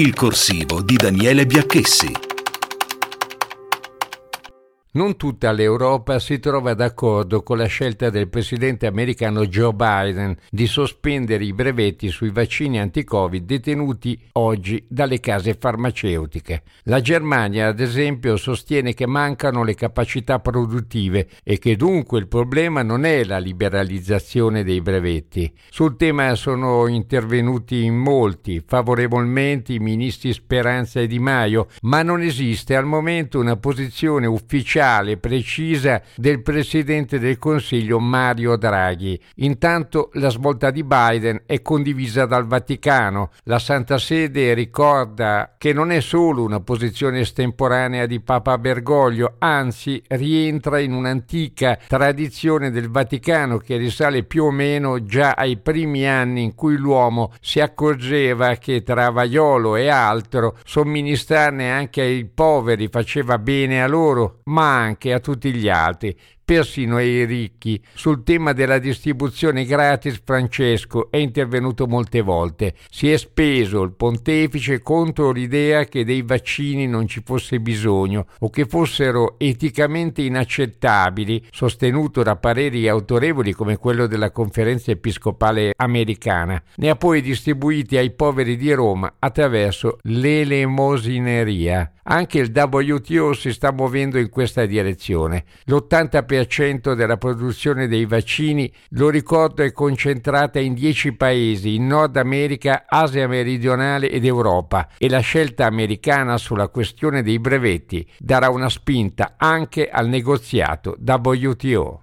Il corsivo di Daniele Biacchessi. Non tutta l'Europa si trova d'accordo con la scelta del presidente americano Joe Biden di sospendere i brevetti sui vaccini anti-Covid detenuti oggi dalle case farmaceutiche. La Germania, ad esempio, sostiene che mancano le capacità produttive e che dunque il problema non è la liberalizzazione dei brevetti. Sul tema sono intervenuti in molti, favorevolmente i ministri Speranza e Di Maio, ma non esiste al momento una posizione ufficiale ufficiale precisa del Presidente del Consiglio Mario Draghi. Intanto la svolta di Biden è condivisa dal Vaticano. La Santa Sede ricorda che non è solo una posizione estemporanea di Papa Bergoglio, anzi rientra in un'antica tradizione del Vaticano che risale più o meno già ai primi anni in cui l'uomo si accorgeva che tra vaiolo e altro somministrarne anche ai poveri faceva bene a loro, ma anche a tutti gli altri, persino ai ricchi. Sul tema della distribuzione gratis Francesco è intervenuto molte volte. Si è speso il pontefice contro l'idea che dei vaccini non ci fosse bisogno o che fossero eticamente inaccettabili, sostenuto da pareri autorevoli come quello della conferenza episcopale americana. Ne ha poi distribuiti ai poveri di Roma attraverso l'elemosineria. Anche il WTO si sta muovendo in questa direzione. L'80% 90% della produzione dei vaccini, lo ricordo, è concentrata in 10 paesi, in Nord America, Asia meridionale ed Europa e la scelta americana sulla questione dei brevetti darà una spinta anche al negoziato WTO.